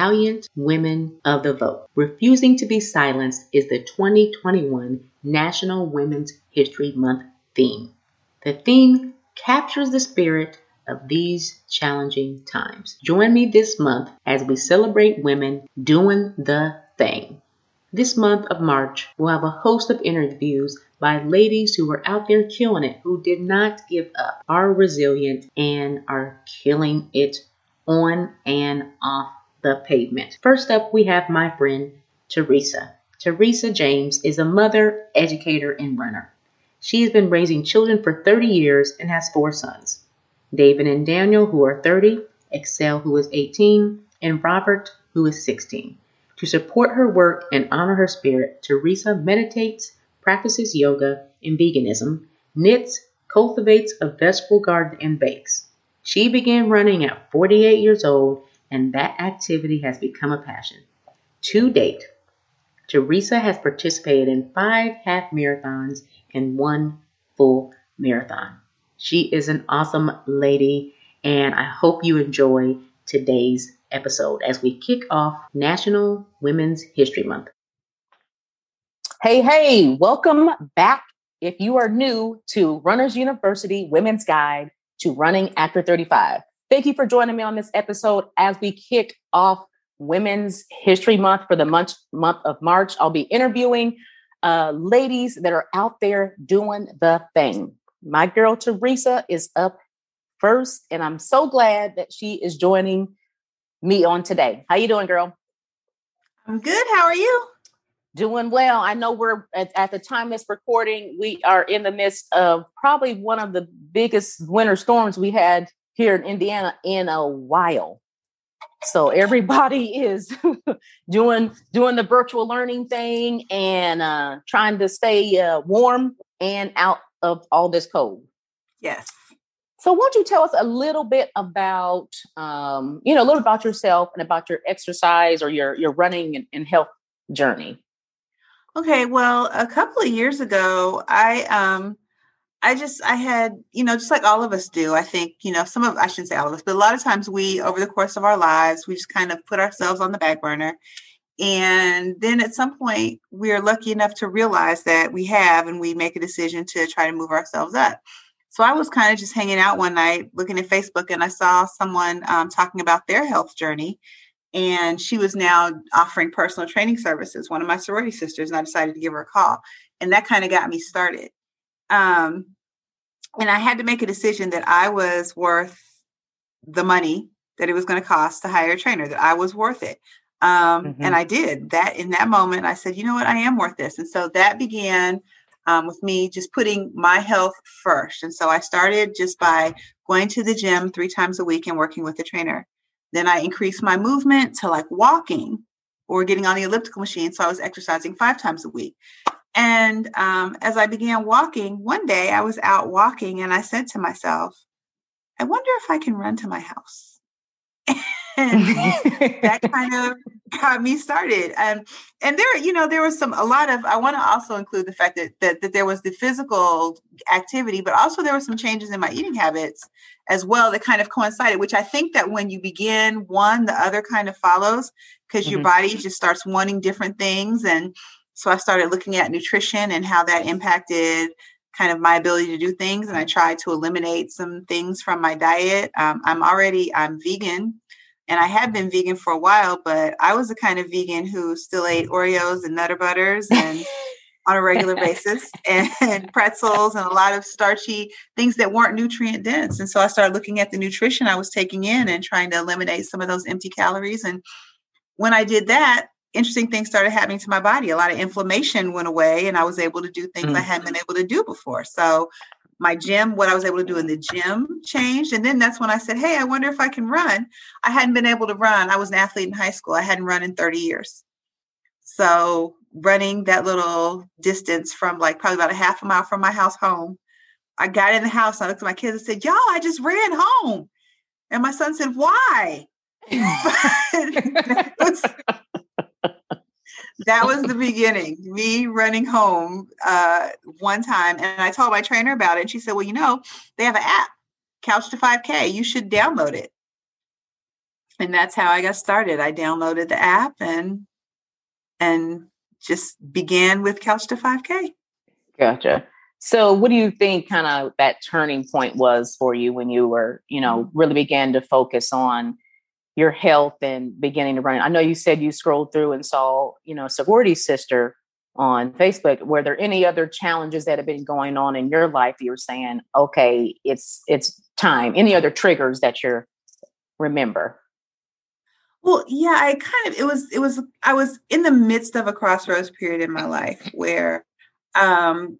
Valiant Women of the Vote. Refusing to be silenced is the 2021 National Women's History Month theme. The theme captures the spirit of these challenging times. Join me this month as we celebrate women doing the thing. This month of March, we'll have a host of interviews by ladies who are out there killing it, who did not give up, are resilient, and are killing it on and off the pavement. First up, we have my friend Teresa. Teresa James is a mother, educator, and runner. She has been raising children for 30 years and has four sons David and Daniel, who are 30, Excel, who is 18, and Robert, who is 16. To support her work and honor her spirit, Teresa meditates, practices yoga and veganism, knits, cultivates a vegetable garden, and bakes. She began running at 48 years old, and that activity has become a passion. To date, Teresa has participated in five half marathons and one full marathon. She is an awesome lady, and I hope you enjoy today's episode as we kick off National Women's History Month. Hey, hey, welcome back. If you are new to Runners University Women's Guide to Running After 35, thank you for joining me on this episode as we kick off Women's History Month for the month, month of March. I'll be interviewing uh, ladies that are out there doing the thing. My girl Teresa is up first, and I'm so glad that she is joining me on today. How you doing, girl? I'm good. How are you? Doing well. I know we're at, at, the time this recording, we are in the midst of probably one of the biggest winter storms we had here in Indiana in a while. So everybody is doing doing the virtual learning thing and uh, trying to stay uh, warm and out of all this cold. Yes. So, won't you tell us a little bit about, um, you know, a little about yourself and about your exercise or your your running and, and health journey? Okay, well, a couple of years ago, I um, I just I had you know just like all of us do. I think you know some of I shouldn't say all of us, but a lot of times we over the course of our lives we just kind of put ourselves on the back burner, and then at some point we are lucky enough to realize that we have, and we make a decision to try to move ourselves up. So I was kind of just hanging out one night looking at Facebook and I saw someone um, talking about their health journey. And she was now offering personal training services, one of my sorority sisters, and I decided to give her a call. And that kind of got me started. Um, and I had to make a decision that I was worth the money that it was going to cost to hire a trainer, that I was worth it. Um, mm-hmm. And I did that in that moment. I said, you know what, I am worth this. And so that began um, with me just putting my health first. And so I started just by going to the gym three times a week and working with a trainer. Then I increased my movement to like walking or getting on the elliptical machine. So I was exercising five times a week. And um, as I began walking, one day I was out walking and I said to myself, I wonder if I can run to my house. and that kind of got me started. And and there, you know, there was some a lot of. I want to also include the fact that, that that there was the physical activity, but also there were some changes in my eating habits as well that kind of coincided. Which I think that when you begin one, the other kind of follows because mm-hmm. your body just starts wanting different things. And so I started looking at nutrition and how that impacted kind of my ability to do things and i tried to eliminate some things from my diet um, i'm already i'm vegan and I had been vegan for a while, but I was the kind of vegan who still ate Oreos and Nutter Butters and on a regular basis and pretzels and a lot of starchy things that weren't nutrient dense. And so I started looking at the nutrition I was taking in and trying to eliminate some of those empty calories. And when I did that, interesting things started happening to my body. A lot of inflammation went away and I was able to do things mm. I hadn't been able to do before. So my gym, what I was able to do in the gym changed. And then that's when I said, Hey, I wonder if I can run. I hadn't been able to run. I was an athlete in high school. I hadn't run in 30 years. So running that little distance from like probably about a half a mile from my house home, I got in the house. I looked at my kids and said, Y'all, I just ran home. And my son said, Why? that was the beginning. Me running home uh, one time, and I told my trainer about it. And she said, "Well, you know, they have an app, Couch to 5K. You should download it." and that's how I got started. I downloaded the app and and just began with Couch to 5K. Gotcha. So, what do you think kind of that turning point was for you when you were, you know, mm-hmm. really began to focus on your health and beginning to run? I know you said you scrolled through and saw, you know, a sorority sister on Facebook. Were there any other challenges that have been going on in your life you were saying, okay, it's it's time? Any other triggers that you remember? Well, yeah, I kind of it was it was I was in the midst of a crossroads period in my life where um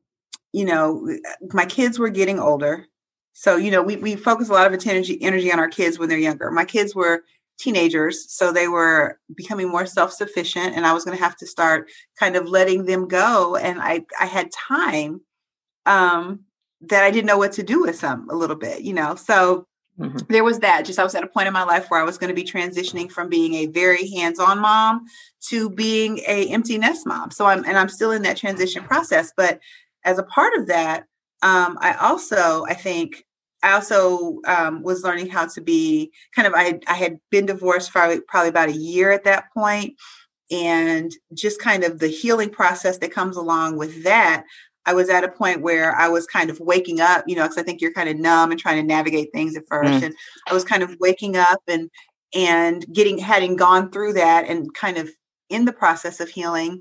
you know, my kids were getting older. So, you know, we we focus a lot of energy energy on our kids when they're younger. My kids were teenagers, so they were becoming more self-sufficient and I was going to have to start kind of letting them go and I I had time um that I didn't know what to do with them a little bit, you know. So Mm-hmm. There was that. Just I was at a point in my life where I was going to be transitioning from being a very hands-on mom to being a empty nest mom. So I'm and I'm still in that transition process. But as a part of that, um, I also I think I also um, was learning how to be kind of I I had been divorced for probably about a year at that point, and just kind of the healing process that comes along with that I was at a point where I was kind of waking up, you know, because I think you're kind of numb and trying to navigate things at first. Mm. And I was kind of waking up and and getting having gone through that and kind of in the process of healing,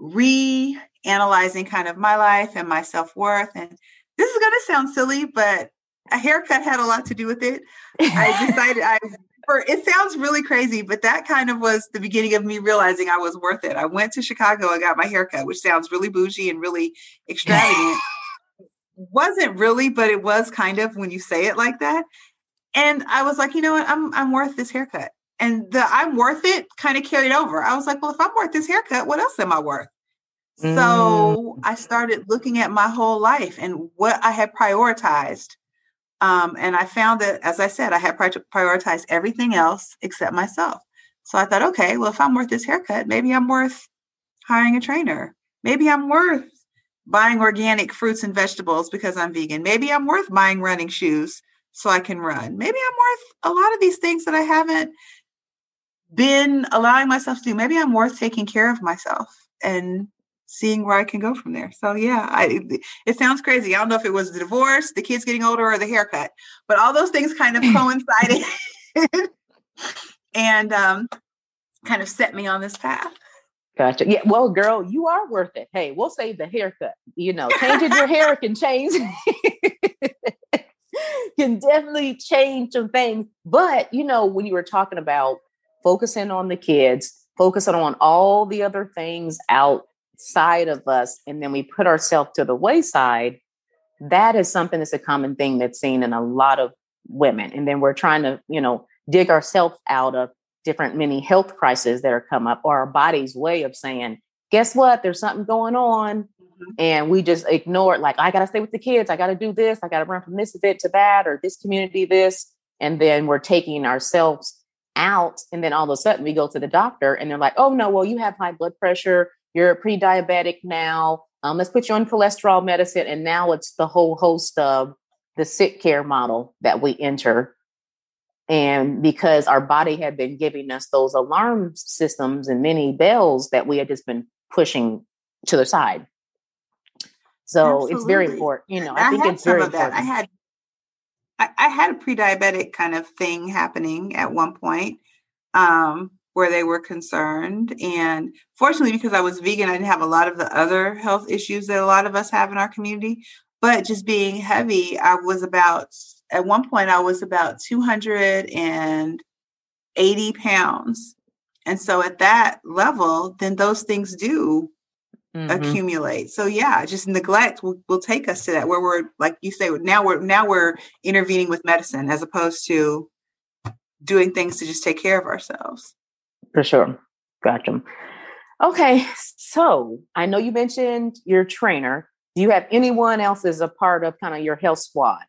reanalyzing kind of my life and my self-worth. And this is gonna sound silly, but a haircut had a lot to do with it. I decided I for it sounds really crazy, but that kind of was the beginning of me realizing I was worth it. I went to Chicago and got my haircut, which sounds really bougie and really extravagant. Wasn't really, but it was kind of when you say it like that. And I was like, you know what? I'm I'm worth this haircut. And the I'm worth it kind of carried over. I was like, well, if I'm worth this haircut, what else am I worth? So mm. I started looking at my whole life and what I had prioritized um, and I found that, as I said, I had prioritized everything else except myself. So I thought, okay, well, if I'm worth this haircut, maybe I'm worth hiring a trainer. Maybe I'm worth buying organic fruits and vegetables because I'm vegan. Maybe I'm worth buying running shoes so I can run. Maybe I'm worth a lot of these things that I haven't been allowing myself to do. Maybe I'm worth taking care of myself and seeing where I can go from there. So yeah, I it sounds crazy. I don't know if it was the divorce, the kids getting older, or the haircut, but all those things kind of coincided and um, kind of set me on this path. Gotcha. Yeah. Well, girl, you are worth it. Hey, we'll save the haircut. You know, changing your hair can change. can definitely change some things. But you know, when you were talking about focusing on the kids, focusing on all the other things out side of us and then we put ourselves to the wayside, that is something that's a common thing that's seen in a lot of women. And then we're trying to, you know, dig ourselves out of different many health crises that are come up or our body's way of saying, guess what? There's something going on. Mm-hmm. And we just ignore it, like, I gotta stay with the kids, I gotta do this, I gotta run from this event to that, or this community, this. And then we're taking ourselves out. And then all of a sudden we go to the doctor and they're like, oh no, well, you have high blood pressure, you're pre-diabetic now. Um, let's put you on cholesterol medicine. And now it's the whole host of the sick care model that we enter. And because our body had been giving us those alarm systems and many bells that we had just been pushing to the side. So Absolutely. it's very important. You know, I, I think it's very important. I had I, I, had a pre-diabetic kind of thing happening at one point. Um, where they were concerned. And fortunately, because I was vegan, I didn't have a lot of the other health issues that a lot of us have in our community. But just being heavy, I was about, at one point, I was about 280 pounds. And so at that level, then those things do mm-hmm. accumulate. So yeah, just neglect will, will take us to that where we're like you say, now we're now we're intervening with medicine as opposed to doing things to just take care of ourselves. For sure. Gotcha. Okay. So I know you mentioned your trainer. Do you have anyone else as a part of kind of your health squad?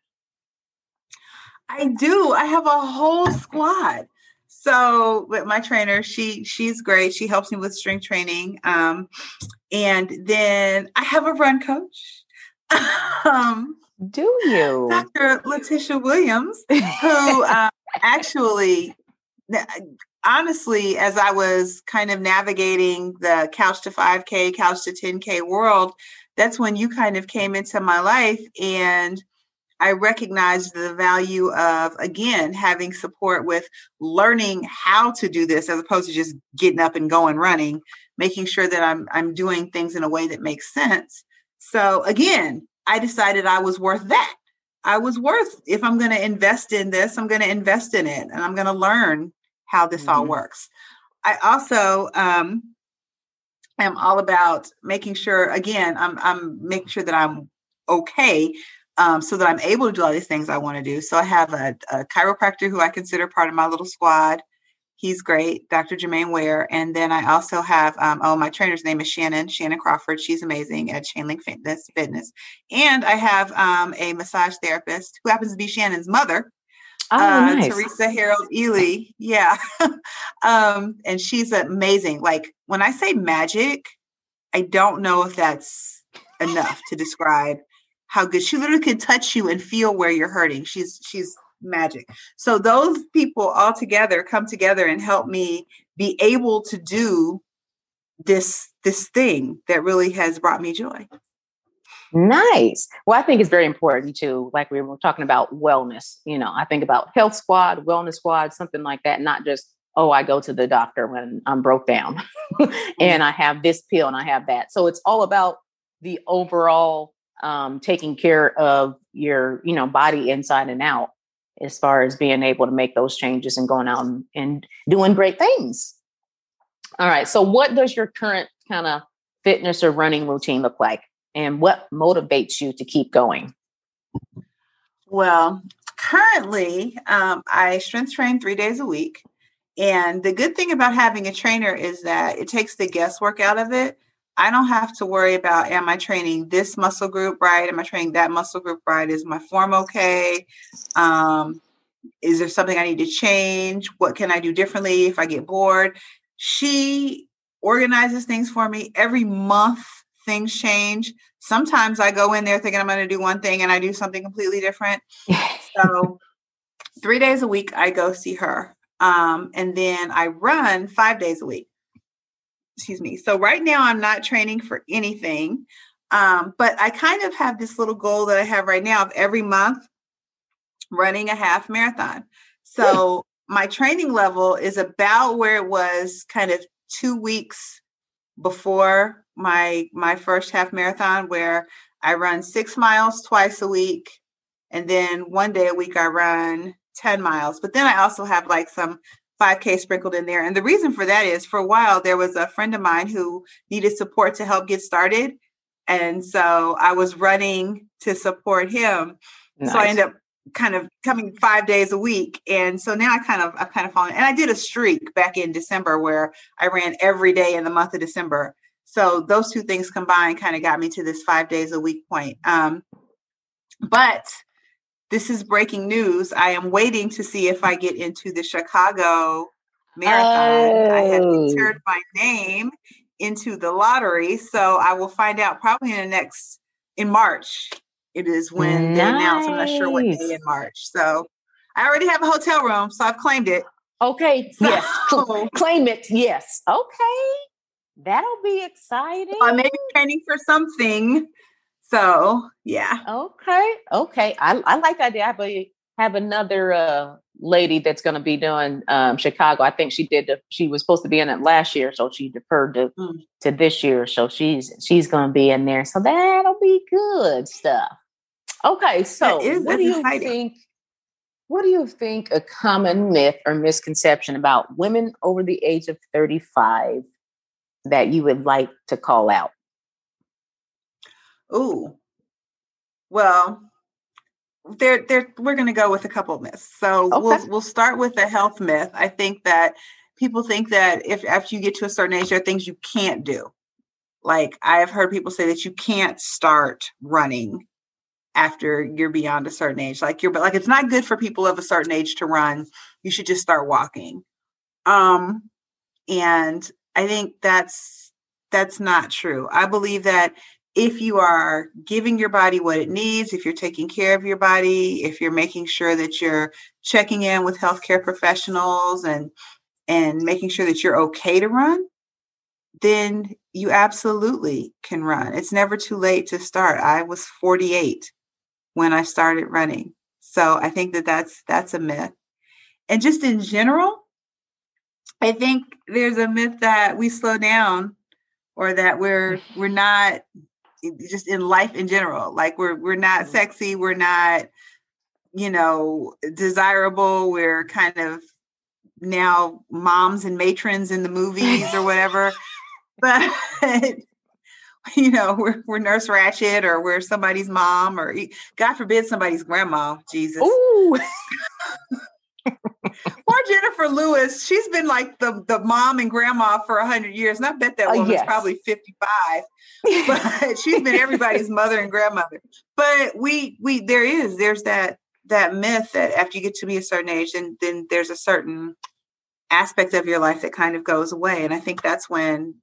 I do. I have a whole squad. So with my trainer, she she's great. She helps me with strength training. Um, and then I have a run coach. um, do you? Dr. Letitia Williams, who um, actually honestly, as I was kind of navigating the couch to 5K, couch to 10K world, that's when you kind of came into my life and I recognized the value of, again, having support with learning how to do this as opposed to just getting up and going running, making sure that I'm, I'm doing things in a way that makes sense. So, again, I decided I was worth that. I was worth, if I'm going to invest in this, I'm going to invest in it and I'm going to learn how this mm-hmm. all works. I also um, am all about making sure, again, I'm, I'm making sure that I'm okay um, so that I'm able to do all these things I want to do. So I have a, a, chiropractor who I consider part of my little squad. He's great, Dr. Jermaine Ware. And then I also have, um, oh, my trainer's name is Shannon, Shannon Crawford. She's amazing at Chainlink Fitness. Fitness. And I have um, a massage therapist who happens to be Shannon's mother. Oh, uh, nice. Teresa Harold Ely. Yeah. um, and she's amazing. Like when I say magic, I don't know if that's enough to describe how good she literally can touch you and feel where you're hurting. She's she's magic. So those people all together come together and help me be able to do this this thing that really has brought me joy. Nice. Well, I think it's very important too. Like we were talking about wellness. You know, I think about health squad, wellness squad, something like that. Not just oh, I go to the doctor when I'm broke down, and I have this pill and I have that. So it's all about the overall um, taking care of your you know body inside and out as far as being able to make those changes and going out and, and doing great things all right so what does your current kind of fitness or running routine look like and what motivates you to keep going well currently um, i strength train three days a week and the good thing about having a trainer is that it takes the guesswork out of it I don't have to worry about am I training this muscle group right? Am I training that muscle group right? Is my form okay? Um, is there something I need to change? What can I do differently if I get bored? She organizes things for me every month. Things change. Sometimes I go in there thinking I'm going to do one thing and I do something completely different. so, three days a week, I go see her. Um, and then I run five days a week excuse me. So right now I'm not training for anything. Um, but I kind of have this little goal that I have right now of every month running a half marathon. So my training level is about where it was kind of two weeks before my my first half marathon where I run six miles twice a week and then one day a week I run 10 miles. But then I also have like some 5K sprinkled in there. And the reason for that is for a while, there was a friend of mine who needed support to help get started. And so I was running to support him. Nice. So I ended up kind of coming five days a week. And so now I kind of, I've kind of fallen. And I did a streak back in December where I ran every day in the month of December. So those two things combined kind of got me to this five days a week point. Um, but this is breaking news. I am waiting to see if I get into the Chicago Marathon. Oh. I have oh. entered my name into the lottery, so I will find out probably in the next in March. It is when nice. they announce. I'm not sure what day in March. So I already have a hotel room, so I've claimed it. Okay. So, yes. Claim it. Yes. Okay. That'll be exciting. I may be training for something so yeah. Okay. Okay. I, I like that idea. I have, have another uh, lady that's going to be doing um, Chicago. I think she did. The, she was supposed to be in it last year, so she deferred to mm. to this year. So she's she's going to be in there. So that'll be good stuff. Okay. So is, what do you exciting. think? What do you think a common myth or misconception about women over the age of 35 that you would like to call out? Ooh. Well, there there we're going to go with a couple of myths. So okay. we'll we'll start with the health myth. I think that people think that if after you get to a certain age there are things you can't do. Like I have heard people say that you can't start running after you're beyond a certain age. Like you're like it's not good for people of a certain age to run. You should just start walking. Um and I think that's that's not true. I believe that if you are giving your body what it needs, if you're taking care of your body, if you're making sure that you're checking in with healthcare professionals and and making sure that you're okay to run, then you absolutely can run. It's never too late to start. I was 48 when I started running. So I think that that's that's a myth. And just in general, I think there's a myth that we slow down or that we're we're not just in life in general. Like we're we're not mm-hmm. sexy, we're not you know desirable, we're kind of now moms and matrons in the movies or whatever. but you know, we're, we're nurse Ratched or we're somebody's mom or God forbid somebody's grandma. Jesus. Ooh. Poor Jennifer Lewis. She's been like the, the mom and grandma for a hundred years. And I bet that uh, woman's uh, yes. probably 55. but she's been everybody's mother and grandmother. But we we there is, there's that that myth that after you get to be a certain age, then then there's a certain aspect of your life that kind of goes away. And I think that's when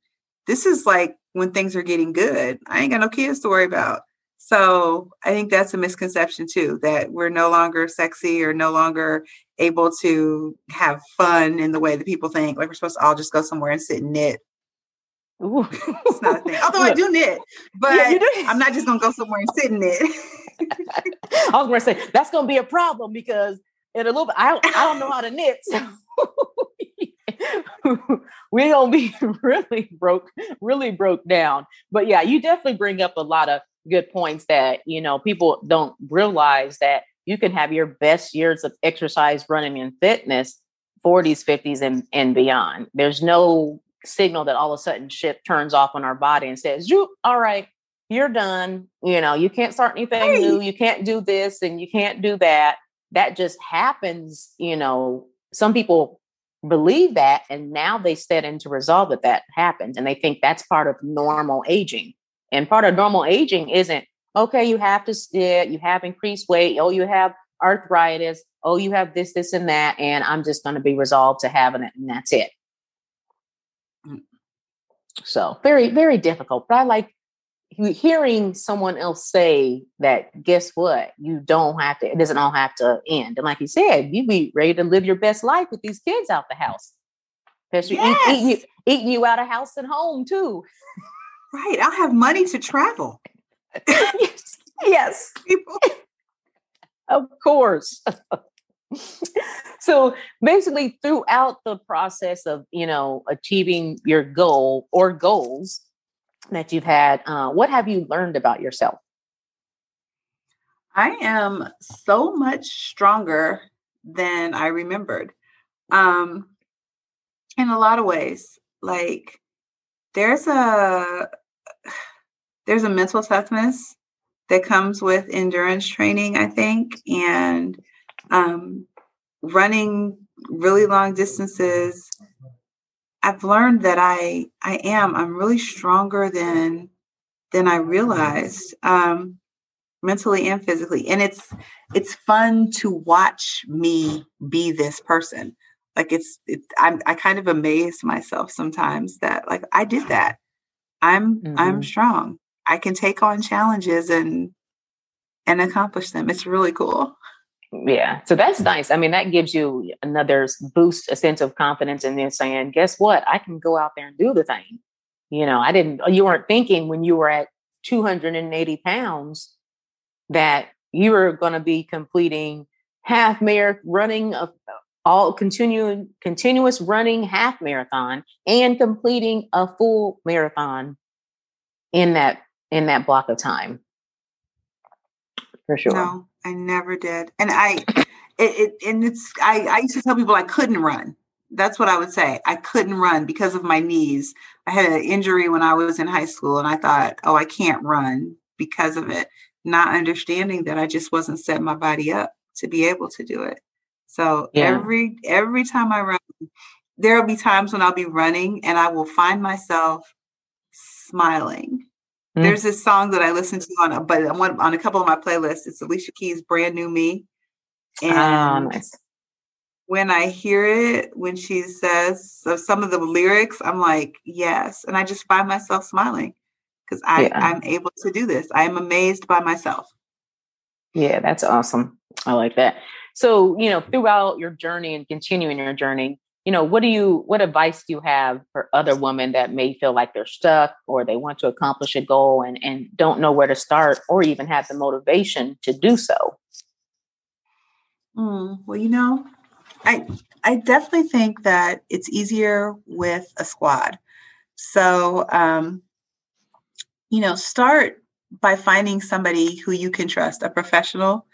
this is like when things are getting good. I ain't got no kids to worry about. So I think that's a misconception too, that we're no longer sexy or no longer able to have fun in the way that people think. Like we're supposed to all just go somewhere and sit and knit. Ooh. it's not a thing. Although I do knit, but yeah, I'm not just gonna go somewhere and sit and knit. I was gonna say that's gonna be a problem because in a little bit I I don't know how to knit. So we gonna be really broke, really broke down. But yeah, you definitely bring up a lot of good points that you know people don't realize that you can have your best years of exercise, running, and fitness, 40s, 50s, and and beyond. There's no signal that all of a sudden shit turns off on our body and says, "You all right." You're done. You know, you can't start anything hey. new. You can't do this and you can't do that. That just happens. You know, some people believe that and now they set into resolve that that happens and they think that's part of normal aging and part of normal aging isn't okay you have to sit you have increased weight oh you have arthritis oh you have this this and that and i'm just going to be resolved to having it and that's it mm. so very very difficult but i like hearing someone else say that guess what you don't have to it doesn't all have to end and like you said you be ready to live your best life with these kids out the house especially yes. eat, eating, you, eating you out of house and home too right i'll have money to travel yes, of course so basically throughout the process of you know achieving your goal or goals that you've had. Uh, what have you learned about yourself? I am so much stronger than I remembered. Um, in a lot of ways, like there's a there's a mental toughness that comes with endurance training, I think, and um, running really long distances I've learned that I I am I'm really stronger than than I realized um, mentally and physically, and it's it's fun to watch me be this person. Like it's it's I'm, I kind of amaze myself sometimes that like I did that. I'm mm-hmm. I'm strong. I can take on challenges and and accomplish them. It's really cool. Yeah. So that's nice. I mean, that gives you another boost, a sense of confidence in then saying, guess what? I can go out there and do the thing. You know, I didn't, you weren't thinking when you were at 280 pounds that you were going to be completing half marathon running of all continuing continuous running half marathon and completing a full marathon in that in that block of time for sure no I never did. And I, it, it and it's, I, I used to tell people I couldn't run. That's what I would say. I couldn't run because of my knees. I had an injury when I was in high school and I thought, oh, I can't run because of it. Not understanding that I just wasn't setting my body up to be able to do it. So yeah. every every time I run, there'll be times when I'll be running and I will find myself smiling Mm. There's this song that I listen to on, a, but on, on a couple of my playlists. It's Alicia Keys' "Brand New Me," ah, and oh, nice. when I hear it, when she says so some of the lyrics, I'm like, yes, and I just find myself smiling. because I yeah. I'm able to do this. I'm amazed by myself. Yeah, that's awesome. I like that. So, you know, throughout your journey and continuing your journey, you know, what do you what advice do you have for other women that may feel like they're stuck or they want to accomplish a goal and, and don't know where to start or even have the motivation to do so? Mm, well, you know, I I definitely think that it's easier with a squad. So, um, you know, start by finding somebody who you can trust, a professional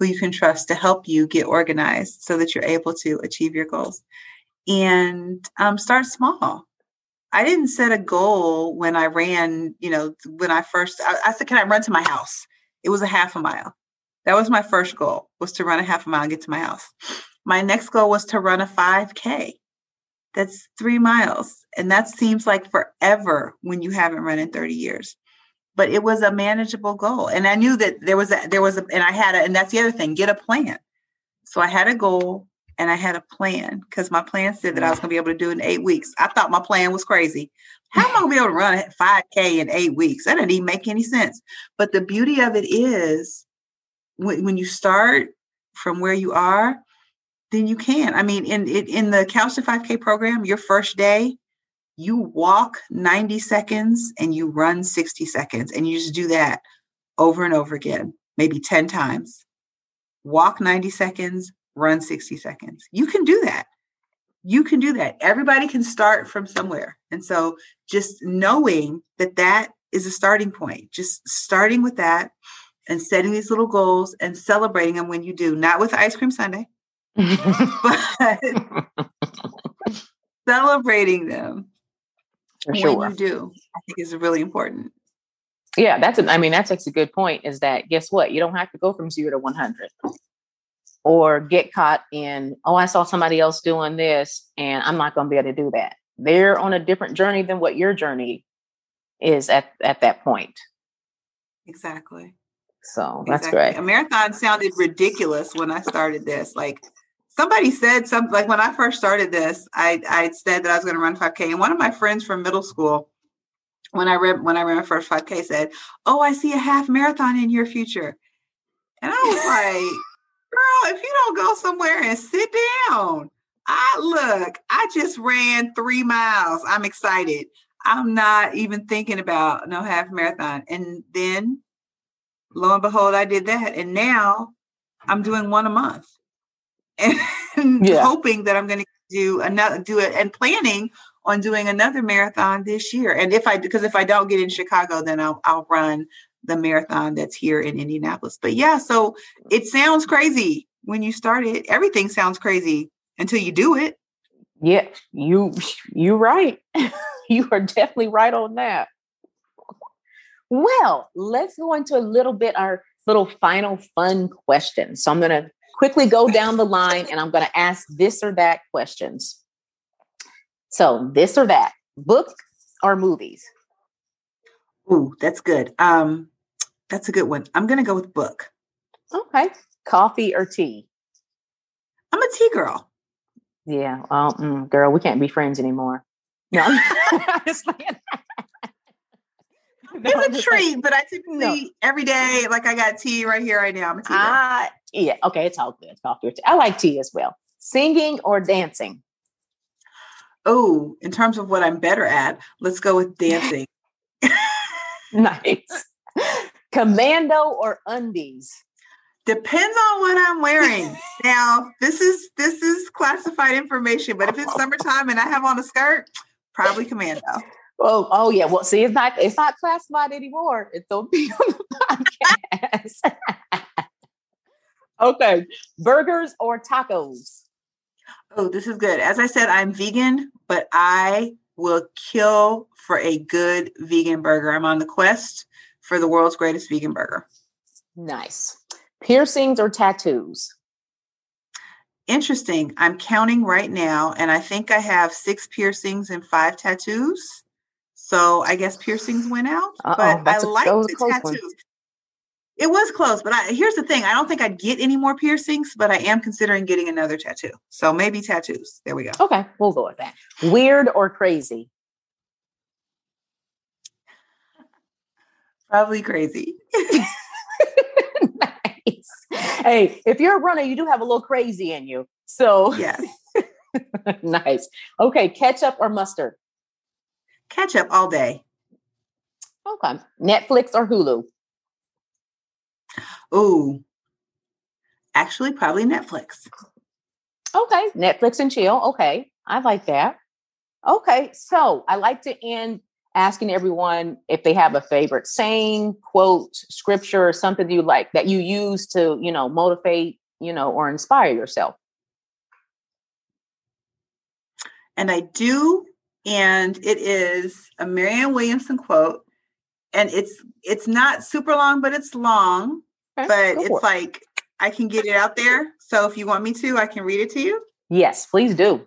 who you can trust to help you get organized so that you're able to achieve your goals. And um, start small. I didn't set a goal when I ran, you know, when I first, I, I said, can I run to my house? It was a half a mile. That was my first goal was to run a half a mile and get to my house. My next goal was to run a 5K. That's three miles. And that seems like forever when you haven't run in 30 years. But it was a manageable goal. And I knew that there was a, there was a, and I had a, and that's the other thing, get a plan. So I had a goal and I had a plan because my plan said that I was going to be able to do it in eight weeks. I thought my plan was crazy. How am I going to be able to run 5K in eight weeks? That didn't even make any sense. But the beauty of it is when, when you start from where you are, then you can. I mean, in in the Couch to 5K program, your first day, you walk 90 seconds and you run 60 seconds, and you just do that over and over again, maybe 10 times. Walk 90 seconds, run 60 seconds. You can do that. You can do that. Everybody can start from somewhere. And so just knowing that that is a starting point, just starting with that and setting these little goals and celebrating them when you do, not with ice cream sundae, but celebrating them sure. when you do, I think is really important. Yeah, that's a, I mean, that's, a good point is that guess what? You don't have to go from zero to 100 or get caught in, oh, I saw somebody else doing this and I'm not going to be able to do that. They're on a different journey than what your journey is at, at that point. Exactly. So that's exactly. great. A marathon sounded ridiculous when I started this. Like somebody said something like when I first started this, I I said that I was going to run 5K, and one of my friends from middle school, when I read when I ran my first 5K, said, "Oh, I see a half marathon in your future," and I was like, "Girl, if you don't go somewhere and sit down." I look, I just ran three miles. I'm excited. I'm not even thinking about no half marathon. And then lo and behold, I did that. And now I'm doing one a month and yeah. hoping that I'm going to do another, do it and planning on doing another marathon this year. And if I, because if I don't get in Chicago, then I'll, I'll run the marathon that's here in Indianapolis. But yeah, so it sounds crazy when you start it. Everything sounds crazy until you do it. Yeah, you you right. you are definitely right on that. Well, let's go into a little bit our little final fun question. So I'm going to quickly go down the line and I'm going to ask this or that questions. So, this or that, book or movies? Ooh, that's good. Um, that's a good one. I'm going to go with book. Okay. Coffee or tea? I'm a tea girl. Yeah. Well, mm, girl, we can't be friends anymore. No, it's a treat, but I typically no. every day, like I got tea right here, right now. I'm a tea. Uh, yeah, okay, it's all good. Coffee or tea. I like tea as well. Singing or dancing? Oh, in terms of what I'm better at, let's go with dancing. nice. Commando or undies? Depends on what I'm wearing. now, this is this is classified information, but if it's summertime and I have on a skirt, probably commando. Oh, oh yeah. Well, see, it's not it's not classified anymore. It's on the podcast. Okay, burgers or tacos? Oh, this is good. As I said, I'm vegan, but I will kill for a good vegan burger. I'm on the quest for the world's greatest vegan burger. Nice. Piercings or tattoos? Interesting. I'm counting right now, and I think I have six piercings and five tattoos. So I guess piercings went out, Uh-oh, but I like the tattoos. One. It was close, but I, here's the thing: I don't think I'd get any more piercings, but I am considering getting another tattoo. So maybe tattoos. There we go. Okay, we'll go with that. Weird or crazy? Probably crazy. nice. Hey, if you're a runner, you do have a little crazy in you. So yes. nice. Okay, ketchup or mustard? Ketchup all day. Okay. Netflix or Hulu? Ooh. Actually, probably Netflix. Okay. Netflix and chill. Okay. I like that. Okay. So I like to end asking everyone if they have a favorite saying, quote, scripture, or something that you like that you use to, you know, motivate, you know, or inspire yourself. And I do, and it is a Marianne Williamson quote, and it's it's not super long, but it's long. Okay, but it's it. like I can get it out there. So if you want me to, I can read it to you. Yes, please do.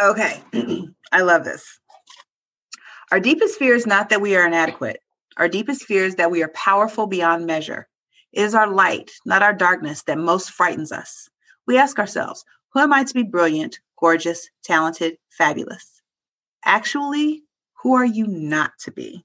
Okay. I love this. Our deepest fear is not that we are inadequate. Our deepest fear is that we are powerful beyond measure. It is our light, not our darkness, that most frightens us. We ask ourselves, who am I to be brilliant, gorgeous, talented, fabulous? Actually, who are you not to be?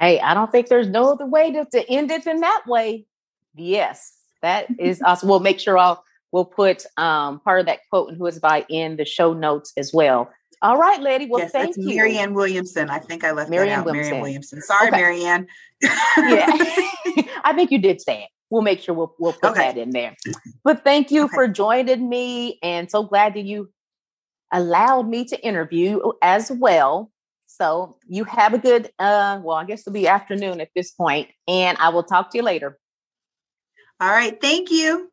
Hey, I don't think there's no other way to, to end it than that way. Yes, that is awesome. We'll make sure I'll we'll put um, part of that quote and who is by in the show notes as well. All right, lady. Well, yes, thank you. Marianne Williamson. I think I left Marianne that out. Williamson. Marianne Williamson. Sorry, okay. Marianne. yeah. I think you did say it. We'll make sure we'll, we'll put okay. that in there. But thank you okay. for joining me and so glad that you allowed me to interview as well. So you have a good uh well, I guess it'll be afternoon at this point, and I will talk to you later. All right, thank you.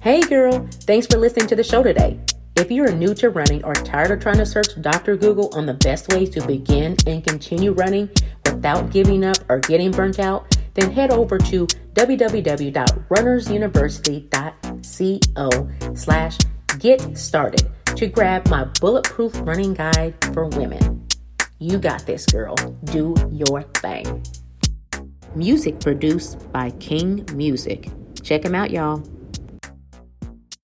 Hey girl, thanks for listening to the show today. If you are new to running or tired of trying to search Dr. Google on the best ways to begin and continue running without giving up or getting burnt out, then head over to www.runnersuniversity.co slash get started to grab my bulletproof running guide for women. You got this, girl. Do your thing. Music produced by King Music. Check him out, y'all.